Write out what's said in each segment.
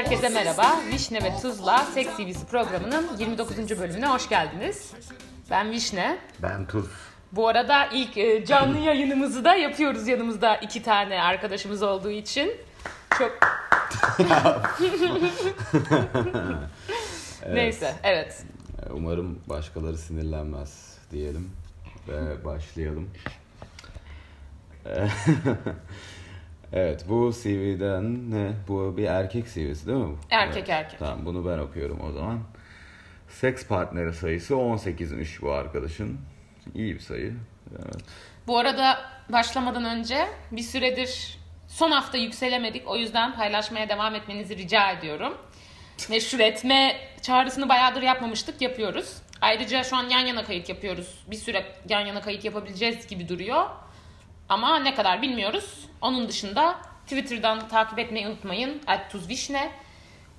Herkese merhaba. Vişne ve Tuzla Seks TV'si programının 29. bölümüne hoş geldiniz. Ben Vişne. Ben Tuz. Bu arada ilk e, canlı yayınımızı da yapıyoruz yanımızda iki tane arkadaşımız olduğu için. Çok... Neyse, evet. Umarım başkaları sinirlenmez diyelim ve başlayalım. evet bu CV'den ne? Bu bir erkek CV'si değil mi bu? Erkek Evet. erkek. Tamam bunu ben okuyorum o zaman. Seks partneri sayısı 18'miş bu arkadaşın. İyi bir sayı. Evet. Bu arada başlamadan önce bir süredir son hafta yükselemedik. O yüzden paylaşmaya devam etmenizi rica ediyorum. Meşhur etme çağrısını bayağıdır yapmamıştık. Yapıyoruz. Ayrıca şu an yan yana kayıt yapıyoruz. Bir süre yan yana kayıt yapabileceğiz gibi duruyor. Ama ne kadar bilmiyoruz. Onun dışında Twitter'dan takip etmeyi unutmayın. @tuzvişne.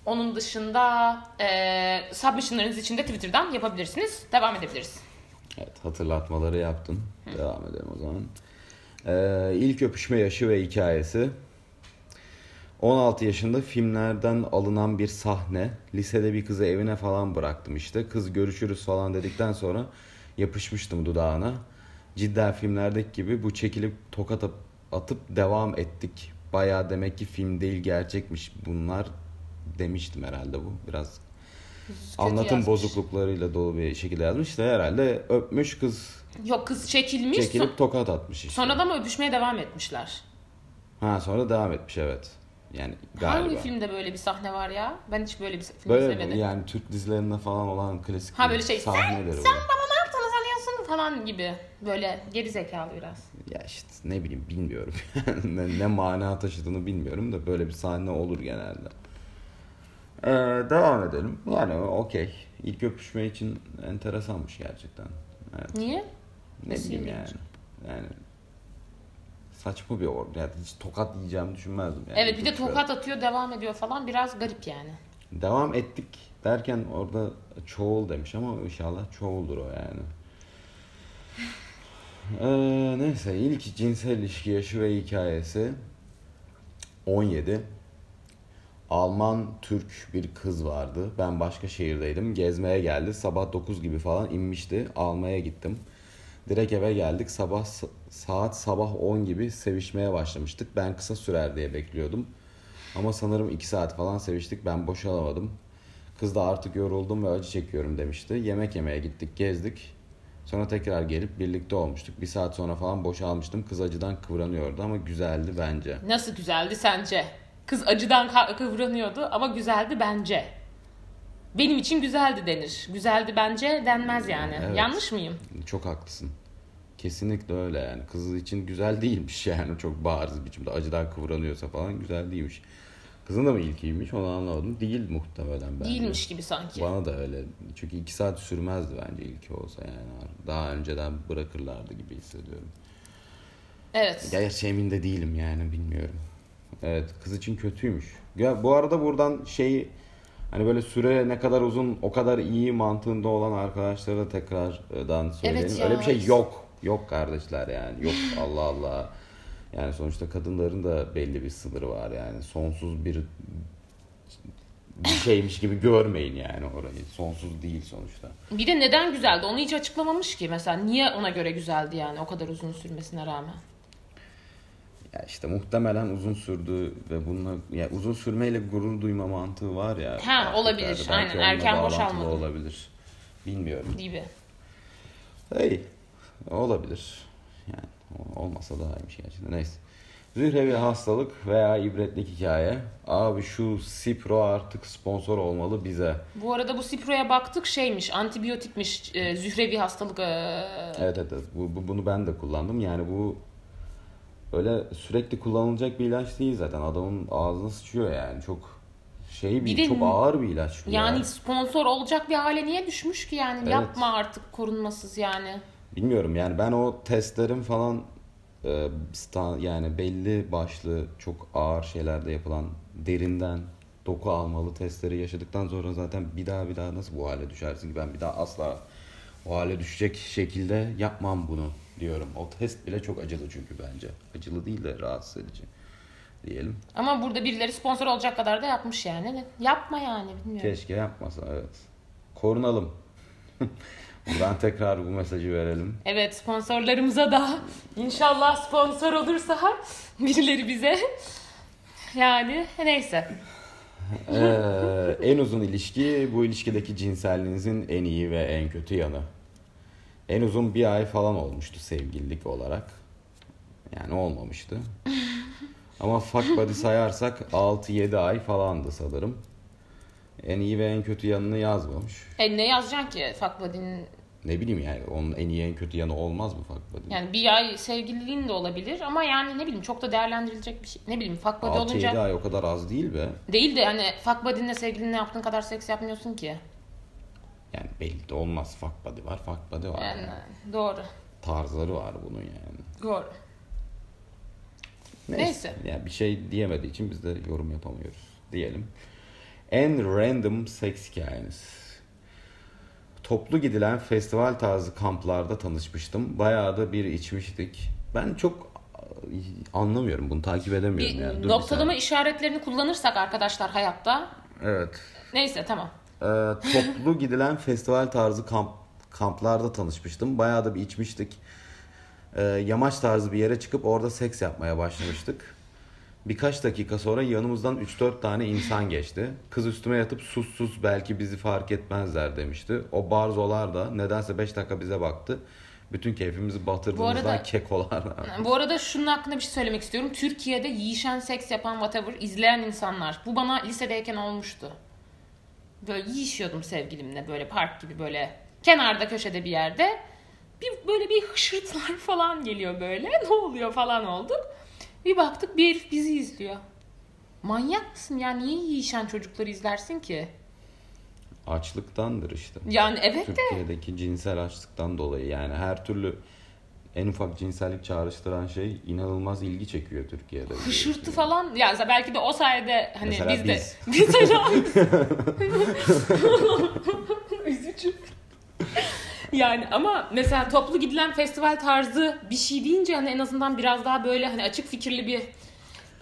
Onun dışında e, submissionlarınız için de Twitter'dan yapabilirsiniz. Devam edebiliriz. Evet hatırlatmaları yaptın. Devam edelim o zaman. Ee, ilk öpüşme yaşı ve hikayesi. 16 yaşında filmlerden alınan bir sahne. Lisede bir kızı evine falan bıraktım işte. Kız görüşürüz falan dedikten sonra yapışmıştım dudağına. Cidden filmlerdeki gibi bu çekilip tokat at- atıp devam ettik. Baya demek ki film değil gerçekmiş bunlar demiştim herhalde bu. Biraz anlatım yazmış. bozukluklarıyla dolu bir şekilde yazmış da herhalde öpmüş kız Yok kız çekilmiş. çekilip tokat atmış işte. sonra da mı öpüşmeye devam etmişler? Ha sonra devam etmiş evet. Yani galiba. Hangi filmde böyle bir sahne var ya? Ben hiç böyle bir film Böyle izlemedim. yani Türk dizilerinde falan olan klasik Ha böyle şey sen, sahneleri sen bu. bana falan gibi. Böyle geri zekalı biraz. Ya işte ne bileyim bilmiyorum. ne, ne mana taşıdığını bilmiyorum da böyle bir sahne olur genelde. Ee, devam edelim. Yani okey. İlk öpüşme için enteresanmış gerçekten. Evet. Niye? Ne Nasıl bileyim yani. Yani saçma bir or. Yani hiç tokat yiyeceğimi düşünmezdim. Yani. evet bir de tokat atıyor devam ediyor falan biraz garip yani. Devam ettik derken orada çoğul demiş ama inşallah çoğuldur o yani. Ee, neyse ilk cinsel ilişki yaşı ve hikayesi 17. Alman Türk bir kız vardı. Ben başka şehirdeydim. Gezmeye geldi. Sabah 9 gibi falan inmişti. Almaya gittim. Direkt eve geldik. Sabah saat sabah 10 gibi sevişmeye başlamıştık. Ben kısa sürer diye bekliyordum. Ama sanırım 2 saat falan seviştik. Ben boşalamadım. Kız da artık yoruldum ve acı çekiyorum demişti. Yemek yemeye gittik, gezdik. Sonra tekrar gelip birlikte olmuştuk. Bir saat sonra falan boşalmıştım. Kız acıdan kıvranıyordu ama güzeldi bence. Nasıl güzeldi sence? Kız acıdan kıvranıyordu ama güzeldi bence. Benim için güzeldi denir. Güzeldi bence denmez yani. Evet. Yanlış mıyım? Çok haklısın. Kesinlikle öyle yani. Kız için güzel değilmiş yani. Çok bariz biçimde acıdan kıvranıyorsa falan güzel değilmiş. Kızın da mı ilkiymiş onu anlamadım. Değil muhtemelen bence. Değilmiş gibi sanki. Bana da öyle. Çünkü iki saat sürmezdi bence ilki olsa yani. Daha önceden bırakırlardı gibi hissediyorum. Evet. Gerçi emin de değilim yani bilmiyorum. Evet kız için kötüymüş. Ya bu arada buradan şeyi hani böyle süre ne kadar uzun o kadar iyi mantığında olan arkadaşlara da tekrardan söyleyelim. Evet ya. Öyle bir şey yok. Yok kardeşler yani. Yok Allah Allah. Yani sonuçta kadınların da belli bir sınırı var yani. Sonsuz bir bir şeymiş gibi görmeyin yani orayı. Sonsuz değil sonuçta. Bir de neden güzeldi onu hiç açıklamamış ki. Mesela niye ona göre güzeldi yani o kadar uzun sürmesine rağmen. Ya işte muhtemelen uzun sürdü ve bununla ya uzun sürmeyle gurur duyma mantığı var ya. Ha, olabilir. Aynen, Belki onunla erken boşalmadı. olabilir. Bilmiyorum. Gibi. Hey, olabilir. Yani olmasa daha iyiymiş gerçekten. Neyse. Zührevi hastalık veya ibretlik hikaye. Abi şu Sipro artık sponsor olmalı bize. Bu arada bu Cipro'ya baktık şeymiş antibiyotikmiş e, zührevi hastalık. e, Evet evet evet. Bu, bu- bunu ben de kullandım. Yani bu öyle sürekli kullanılacak bir ilaç değil zaten. Adamın ağzına sıçıyor yani. Çok şey bir, Bir de- çok ağır bir ilaç Yani ya. sponsor olacak bir hale niye düşmüş ki yani? Evet. Yapma artık korunmasız yani. Bilmiyorum yani ben o testlerin falan e, sta- yani belli başlı çok ağır şeylerde yapılan derinden doku almalı testleri yaşadıktan sonra zaten bir daha bir daha nasıl bu hale düşersin ki ben bir daha asla o hale düşecek şekilde yapmam bunu diyorum. O test bile çok acılı çünkü bence. Acılı değil de rahatsız edici. diyelim. Ama burada birileri sponsor olacak kadar da yapmış yani. Yapma yani bilmiyorum. Keşke yapmasa evet. Korunalım. Buradan tekrar bu mesajı verelim. Evet sponsorlarımıza da inşallah sponsor olursa birileri bize. Yani neyse. Ee, en uzun ilişki bu ilişkideki cinselliğinizin en iyi ve en kötü yanı. En uzun bir ay falan olmuştu sevgililik olarak. Yani olmamıştı. Ama fuck buddy sayarsak 6-7 ay falandı sanırım. En iyi ve en kötü yanını yazmamış. E ne yazacaksın ki fuck buddy'nin Ne bileyim yani onun en iyi en kötü yanı olmaz mı buddy? yani bir ay sevgililiğin de olabilir ama yani ne bileyim çok da değerlendirilecek bir şey. Ne bileyim fuck buddy 6-7 olunca ay o kadar az değil be. değil de fuck buddy'nle sevgilinle yaptığın kadar seks yapmıyorsun ki. Yani belli de olmaz. Buddy var, buddy var. Yani yani. doğru. Tarzları var bunun yani. Doğru. Neyse. Yani bir şey diyemediği için biz de yorum yapamıyoruz diyelim. En random seks hikayeniz. Toplu gidilen festival tarzı kamplarda tanışmıştım. Bayağı da bir içmiştik. Ben çok e, anlamıyorum bunu takip edemiyorum Bir yani. Dur noktalama işaretlerini kullanırsak arkadaşlar hayatta. Evet. Neyse tamam. Ee, toplu gidilen festival tarzı kamp kamplarda tanışmıştım. Bayağı da bir içmiştik. Ee, yamaç tarzı bir yere çıkıp orada seks yapmaya başlamıştık. Birkaç dakika sonra yanımızdan 3-4 tane insan geçti. Kız üstüme yatıp sus sus belki bizi fark etmezler demişti. O barzolar da nedense 5 dakika bize baktı. Bütün keyfimizi batırdığımızdan arada- kekolar. Bu arada şunun hakkında bir şey söylemek istiyorum. Türkiye'de yiyişen seks yapan whatever izleyen insanlar. Bu bana lisedeyken olmuştu. Böyle yiyişiyordum sevgilimle böyle park gibi böyle kenarda köşede bir yerde. Bir böyle bir hışırtılar falan geliyor böyle. Ne oluyor falan olduk. Bir baktık bir herif bizi izliyor. Manyak mısın ya? Niye yiyişen çocukları izlersin ki? Açlıktandır işte. Yani evet de. Türkiye'deki cinsel açlıktan dolayı yani her türlü en ufak cinsellik çağrıştıran şey inanılmaz ilgi çekiyor Türkiye'de. Hışırtı falan ya belki de o sayede hani Mesela biz de biz. mesela üzücü. Yani ama mesela toplu gidilen festival tarzı bir şey deyince hani en azından biraz daha böyle hani açık fikirli bir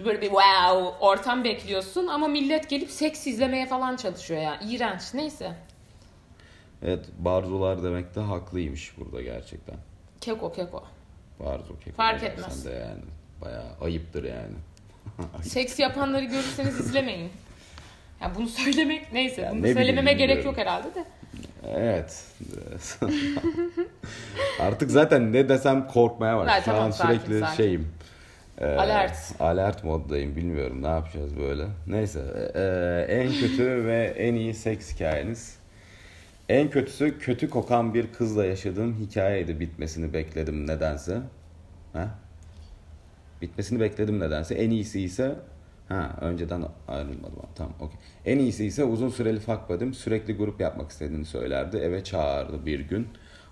böyle bir wow ortam bekliyorsun ama millet gelip seks izlemeye falan çalışıyor ya. İğrenç. Neyse. Evet barzolar demek de haklıymış burada gerçekten. Keko keko. Barzo keko Fark etmez. De yani. Bayağı ayıptır yani. Seks yapanları görürseniz izlemeyin. Ya bunu söylemek neyse. Ya bunu ne söylememe gerek bilmiyorum. yok herhalde de. Evet. Artık zaten ne desem korkmaya var. Şu tamam, an sürekli sakin. şeyim. Ee, Alert. Alert moddayım bilmiyorum ne yapacağız böyle. Neyse ee, en kötü ve en iyi seks hikayeniz. En kötüsü kötü kokan bir kızla yaşadığım hikayeydi bitmesini bekledim nedense. Ha? Bitmesini bekledim nedense. En iyisi ise ha önceden ayrılmadım. Tamam okey. En iyisi ise uzun süreli fuck buddy'm sürekli grup yapmak istediğini söylerdi. Eve çağırdı bir gün.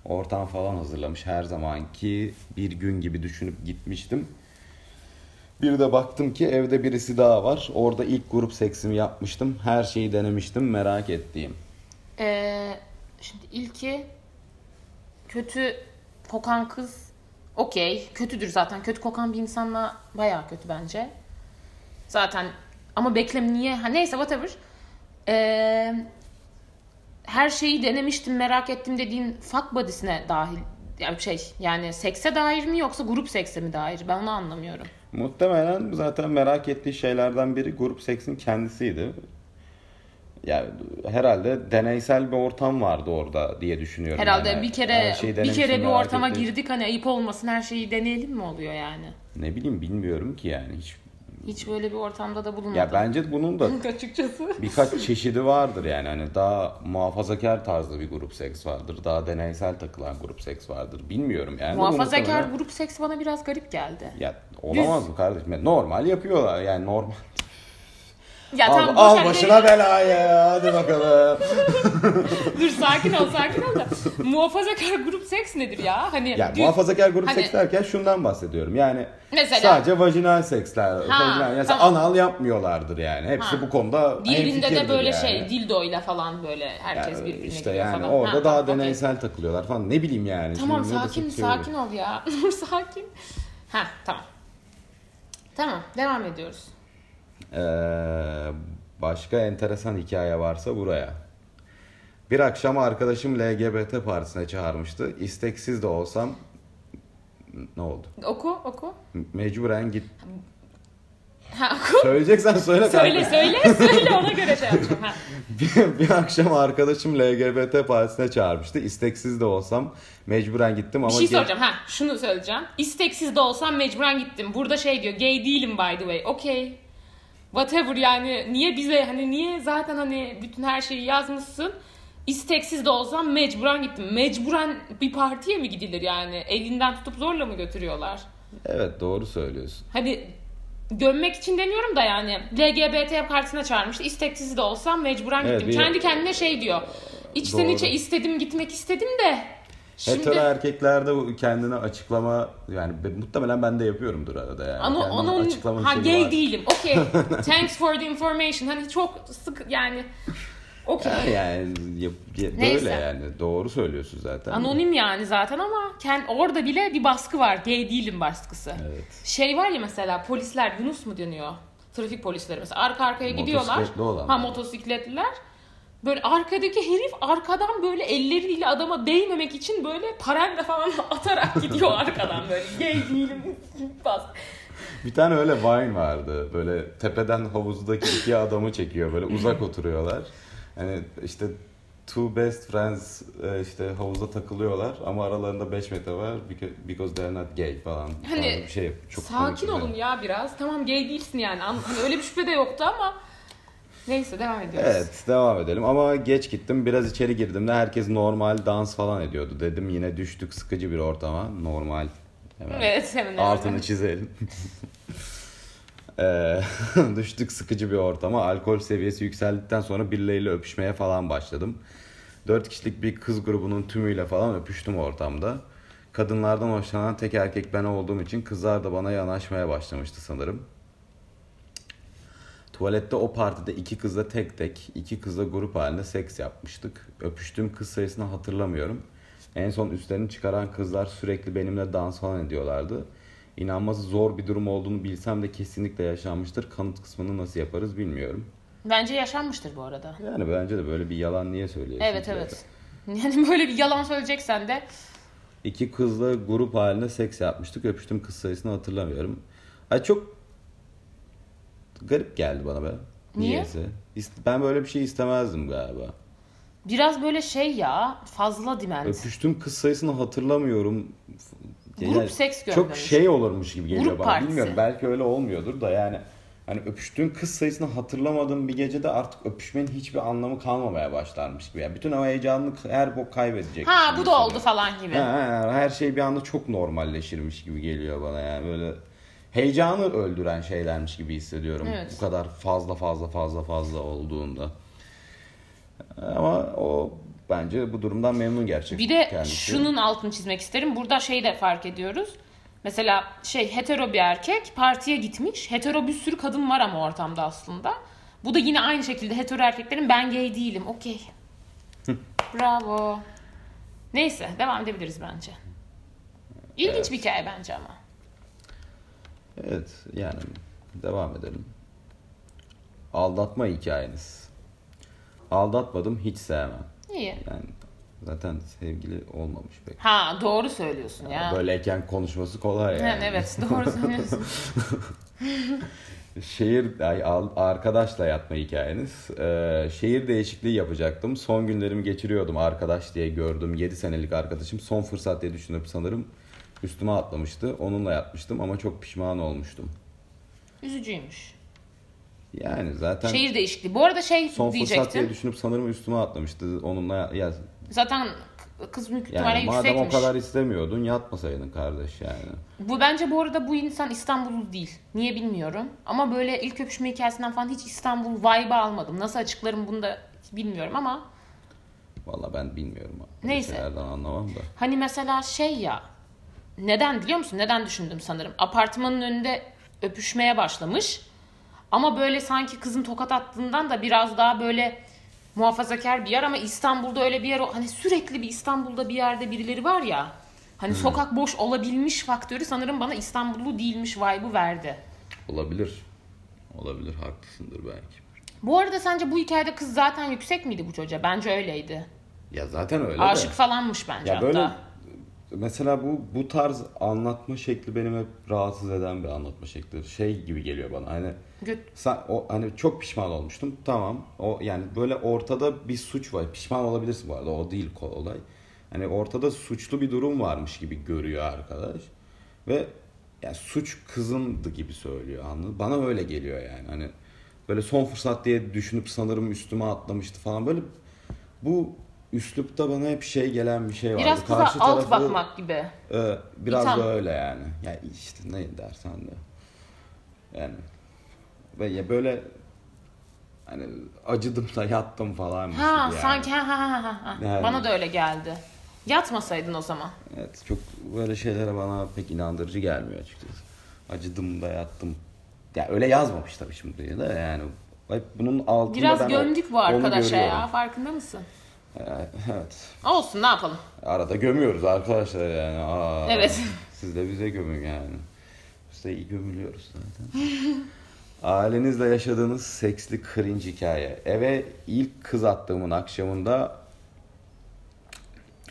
Ortam falan hazırlamış her zamanki bir gün gibi düşünüp gitmiştim. Bir de baktım ki evde birisi daha var. Orada ilk grup seksimi yapmıştım. Her şeyi denemiştim merak ettiğim. Ee, şimdi ilki kötü kokan kız okey. Kötüdür zaten. Kötü kokan bir insanla bayağı kötü bence. Zaten ama beklem niye? Ha, neyse whatever. Ee, her şeyi denemiştim merak ettim dediğin fuck body'sine dahil yani şey yani sekse dair mi yoksa grup sekse mi dair ben onu anlamıyorum. Muhtemelen zaten merak ettiği şeylerden biri grup seksin kendisiydi. Yani herhalde deneysel bir ortam vardı orada diye düşünüyorum. Herhalde Yani bir kere bir kere bir ortama ettiğim- girdik hani ayıp olmasın her şeyi deneyelim mi oluyor yani? Ne bileyim bilmiyorum ki yani hiç. Hiç böyle bir ortamda da bulunmadım. Ya bence bunun da açıkçası. birkaç çeşidi vardır yani hani daha muhafazakar tarzda bir grup seks vardır. Daha deneysel takılan grup seks vardır. Bilmiyorum yani. Muhafazakar Muhtemelen- grup seks bana biraz garip geldi. Ya olamaz mı kardeşim? Normal yapıyorlar yani normal. Ya al, tamam, al başına belayı hadi bakalım. Dur sakin ol sakin ol da. Muhafazakar grup seks nedir ya? Hani Ya düz- muhafazakar grup Hani- seks derken şundan bahsediyorum. Yani Mesela- sadece vajinal seksler. vajinal, yani tamam. anal yapmıyorlardır yani. Hepsi Ha. bu konuda Diğerinde de böyle yani. şey dildoyla falan böyle herkes Yani birbirine işte giriyor yani falan. orada Ha, daha tamam, deneysel takılıyorlar falan. Ne bileyim yani. Tamam Şimdi sakin şey sakin ol ya. Sakin. Ha tamam. Tamam devam ediyoruz. Ee, başka enteresan hikaye varsa buraya. Bir akşam arkadaşım LGBT partisine çağırmıştı. İsteksiz de olsam ne oldu? Oku oku. Mecburen git. Ha, oku. Söyleyeceksen söyle. söyle kanka. söyle söyle ona göre şey yapacağım. Ha. bir, bir akşam arkadaşım LGBT partisine çağırmıştı. İsteksiz de olsam mecburen gittim ama Bir şey soracağım. Ha, şunu söyleyeceğim. İsteksiz de olsam mecburen gittim. Burada şey diyor. Gay değilim by the way. Okay. Whatever yani niye bize hani niye zaten hani bütün her şeyi yazmışsın. İsteksiz de olsam mecburen gittim. Mecburen bir partiye mi gidilir yani? Elinden tutup zorla mı götürüyorlar? Evet doğru söylüyorsun. Hani gömmek için demiyorum da yani LGBT partisine çağırmıştı. İsteksiz de olsam mecburen Evet, gittim. bir- Kendi kendine şey diyor. İçten Doğru. içe istedim gitmek istedim de. Şimdi Hetero erkeklerde kendine açıklama yani muhtemelen ben de yapıyorumdur arada yani. Ano, Kendime onun açıklama ha gay var. değilim. Okey. Thanks for the information. Hani çok sık yani okey. Yani yap- ya- Neyse. böyle yani doğru söylüyorsun zaten. Anonim yani zaten ama kend, orada bile bir baskı var. Gay değilim baskısı. Evet. Şey var ya mesela polisler Yunus mu deniyor? Trafik polisleri mesela arka arkaya gidiyorlar. Motosikletli olanlar. Ha motosikletliler. Böyle arkadaki herif arkadan böyle elleriyle adama değmemek için böyle parayla falan atarak gidiyor arkadan böyle. Gay değilim. Bas. Bir tane öyle Vine vardı. Böyle tepeden havuzdaki iki adamı çekiyor. Böyle uzak oturuyorlar. Hani işte two best friends e, işte havuzda takılıyorlar ama aralarında 5 metre var because, they're not gay falan. Hani bir şey. Çok Sakin olun ya biraz. Tamam gay değilsin yani. An- Hani öyle bir şüphe de yoktu ama neyse devam ediyoruz. Evet devam edelim ama geç gittim biraz içeri girdim de herkes normal dans falan ediyordu dedim yine düştük sıkıcı bir ortama normal hemen Evet hemen hemen. altını çizelim. Eee, düştük sıkıcı bir ortama alkol seviyesi yükseldikten sonra birileriyle öpüşmeye falan başladım. Dört kişilik bir kız grubunun tümüyle falan öpüştüm ortamda. Kadınlardan hoşlanan tek erkek ben olduğum için kızlar da bana yanaşmaya başlamıştı sanırım. Tuvalette o partide iki kızla tek tek, iki kızla grup halinde seks yapmıştık. Öpüştüğüm kız sayısını hatırlamıyorum. En son üstlerini çıkaran kızlar sürekli benimle dans falan ediyorlardı. İnanması zor bir durum olduğunu bilsem de kesinlikle yaşanmıştır. Kanıt kısmını nasıl yaparız bilmiyorum. Bence yaşanmıştır bu arada. Yani bence de böyle bir yalan niye söylüyorsun? Evet evet. Yani böyle bir yalan söyleyeceksen de İki kızla grup halinde seks yapmıştık. Öpüştüğüm kız sayısını hatırlamıyorum. Ay çok garip geldi bana be. Niye? Niyeyse. Ben böyle bir şey istemezdim galiba. biraz böyle şey ya fazla diment. Öpüştüğüm kız sayısını hatırlamıyorum. Grup seks Çok görmemiş. şey olurmuş gibi geliyor Grup bana. partisi. Bilmiyorum belki öyle olmuyordur da yani hani öpüştüğün kız sayısını hatırlamadığım bir gecede artık öpüşmenin hiçbir anlamı kalmamaya başlarmış gibi. Yani bütün o heyecanını her bok kaybedecek. Ha bu da oldu falan gibi. Ha, ha, her şey bir anda çok normalleşirmiş gibi geliyor bana yani böyle heyecanı öldüren şeylermiş gibi hissediyorum. Evet. Bu kadar fazla fazla fazla fazla olduğunda. Ama o bence bu durumdan memnun gerçekten. Bir de kendisi. şunun altını çizmek isterim. Burada şey de fark ediyoruz. Mesela şey hetero bir erkek partiye gitmiş. Hetero bir sürü kadın var ama ortamda aslında. Bu da yine aynı şekilde hetero erkeklerin ben gay değilim. Okey. Bravo. Neyse devam edebiliriz bence. İlginç Evet. bir hikaye bence ama. Evet yani devam edelim. Aldatma hikayeniz. Aldatmadım hiç sevmem. İyi. Yani zaten sevgili olmamış pek. Ha doğru söylüyorsun ya. Böyleyken konuşması kolay yani. Yani evet doğru söylüyorsun. Şehir ay, arkadaşla yatma hikayeniz. Ee, şehir değişikliği yapacaktım. Son günlerimi geçiriyordum arkadaş diye gördüm. 7 senelik arkadaşım. Son fırsat diye düşünüp sanırım üstüme atlamıştı. Onunla yatmıştım ama çok pişman olmuştum. Üzücüymüş. Yani zaten Şehir değişikliği. Bu arada şey son fırsat diye diyecektim. düşünüp sanırım üstüme atlamıştı. Onunla ya, Zaten kız büyük ihtimalle yani madem o yüksekmiş. kadar istemiyordun yatmasaydın kardeş yani. Bu bence bu arada bu insan İstanbullu değil. Niye bilmiyorum. Ama böyle ilk öpüşme hikayesinden falan hiç İstanbul vibe almadım. Nasıl açıklarım bunu da bilmiyorum ama Valla ben bilmiyorum. Neyse. Şeylerden anlamam da. hani mesela şey ya neden biliyor musun? Neden düşündüm sanırım. Apartmanın önünde öpüşmeye başlamış. Ama böyle sanki kızın tokat attığından da biraz daha böyle muhafazakar bir yer ama İstanbul'da öyle bir yer hani sürekli bir İstanbul'da bir yerde birileri var ya hani sokak boş olabilmiş faktörü sanırım bana İstanbullu değilmiş vibe'ı verdi. Olabilir. Olabilir haklısındır belki. Bu arada sence bu hikayede kız zaten yüksek miydi bu çocuğa? Bence öyleydi. Ya zaten öyle Aşık de. falanmış bence Ya hatta. böyle mesela bu bu tarz anlatma şekli benim hep rahatsız eden bir anlatma şekli. Şey gibi geliyor bana. Hani Göt- sen o hani çok pişman olmuştum. Tamam. O yani böyle ortada bir suç var. Pişman olabilirsin bu arada. O değil olay. Hani ortada suçlu bir durum varmış gibi görüyor arkadaş. Ve yani suç kızındı gibi söylüyor anladın? Bana öyle geliyor yani. Hani böyle son fırsat diye düşünüp sanırım üstüme atlamıştı falan. Böyle bu üslupta bana hep şey gelen bir şey vardı. Biraz kıza Karşı alt tarafı- bakmak gibi. ee, biraz İtham. da öyle yani. Ya işte ne dersen de. Yani ve ya böyle hani acıdım da yattım falan. Ha yani. sanki ha ha ha ha. Yani. Bana da öyle geldi. Yatmasaydın o zaman. Evet çok böyle şeylere bana pek inandırıcı gelmiyor açıkçası. Acıdım da yattım. Ya öyle yazmamış tabii şimdi de yani. Hep bunun altında Biraz gömdük bu arkadaşa ya. Farkında mısın? Ee, Evet. Olsun ne yapalım. Arada gömüyoruz arkadaşlar yani. Aa, Evet. Siz de bize gömün yani. Biz de iyi gömülüyoruz zaten. Ailenizle yaşadığınız seksli cringe hikaye. Eve ilk kız attığımın akşamında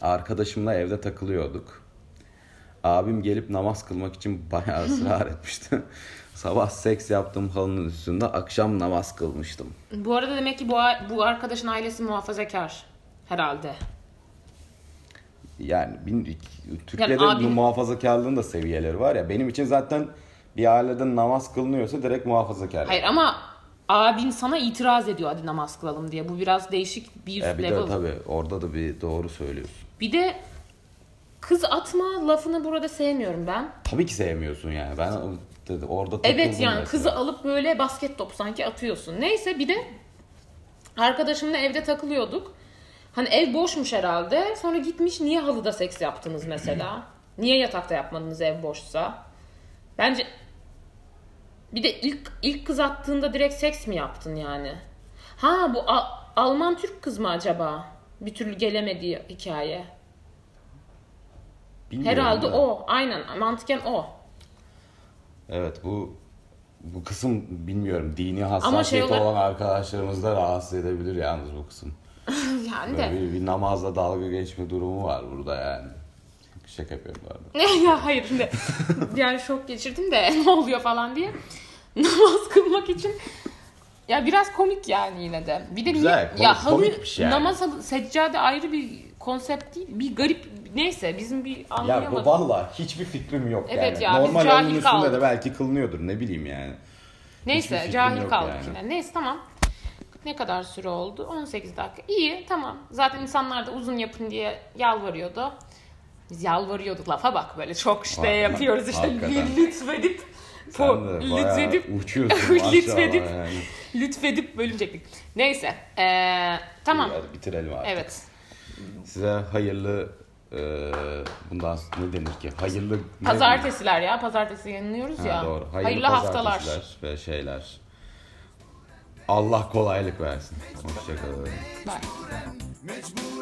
arkadaşımla evde takılıyorduk. Abim gelip namaz kılmak için bayağı ısrar etmişti. Sabah seks yaptığım halının üstünde akşam namaz kılmıştım. Bu arada demek ki bu, bu arkadaşın ailesi muhafazakar. Herhalde. Yani bin, Türkiye'de Yani abin- muhafazakarlığın da seviyeleri var ya. Benim için zaten bir ailede namaz kılınıyorsa direkt muhafazakar. Hayır ama abin sana itiraz ediyor hadi namaz kılalım diye. Bu biraz değişik bir üst E bir level. de tabii orada da bir doğru söylüyorsun. Bir de kız atma lafını burada sevmiyorum ben. Tabii ki sevmiyorsun yani. Ben orada Evet yani mesela. kızı alıp böyle basket top sanki atıyorsun. Neyse bir de arkadaşımla evde takılıyorduk. Hani ev boşmuş herhalde. Sonra gitmiş niye halıda seks yaptınız mesela? Niye yatakta yapmadınız ev boşsa? Bence bir de ilk ilk kız attığında direkt seks mi yaptın yani? Ha bu A- Alman Türk kız mı acaba? Bir türlü gelemediği hikaye. Bilmiyorum Herhalde da. o. Aynen. Mantıken o. Evet bu bu kısım bilmiyorum dini şey hassasiyeti olarak- olan arkadaşlarımız da rahatsız edebilir yalnız bu kısım. Yani de. bir, bir namazla dalga geçme durumu var burada yani. Şaka yapıyorum bu arada. ya hayır şimdi yani şok geçirdim de ne oluyor falan diye namaz kılmak için ya biraz komik yani yine de. Bir de Güzel, niye, ya komik- halı yani. namaz halı, seccade ayrı bir konsept değil. Bir garip neyse bizim bir Ya anlayamadık. bu valla hiçbir fikrim yok Evet yani. ya, Normal cahil halının üstünde kaldık. de belki kılınıyordur ne bileyim yani. neyse cahil kaldık yani. yine. Neyse tamam. Ne kadar süre oldu? 18 dakika. İyi tamam. Zaten insanlar da uzun yapın diye yalvarıyordu. Biz yalvarıyorduk lafa bak böyle çok işte Hakikaten, yapıyoruz işte hakikaten. lütfedip po- lütfedip lütfedip yani. lütfedip bölünecektik. Neyse. Ee, tamam. Hadi bitirelim artık. Evet. Size hayırlı e, bundan ne denir ki? Hayırlı Pazartesiler ya. Pazartesi yayınlıyoruz Ha, ya. doğru. Hayırlı, Hayırlı, haftalar. ve şeyler. Allah kolaylık versin. Hoşçakalın. Bye.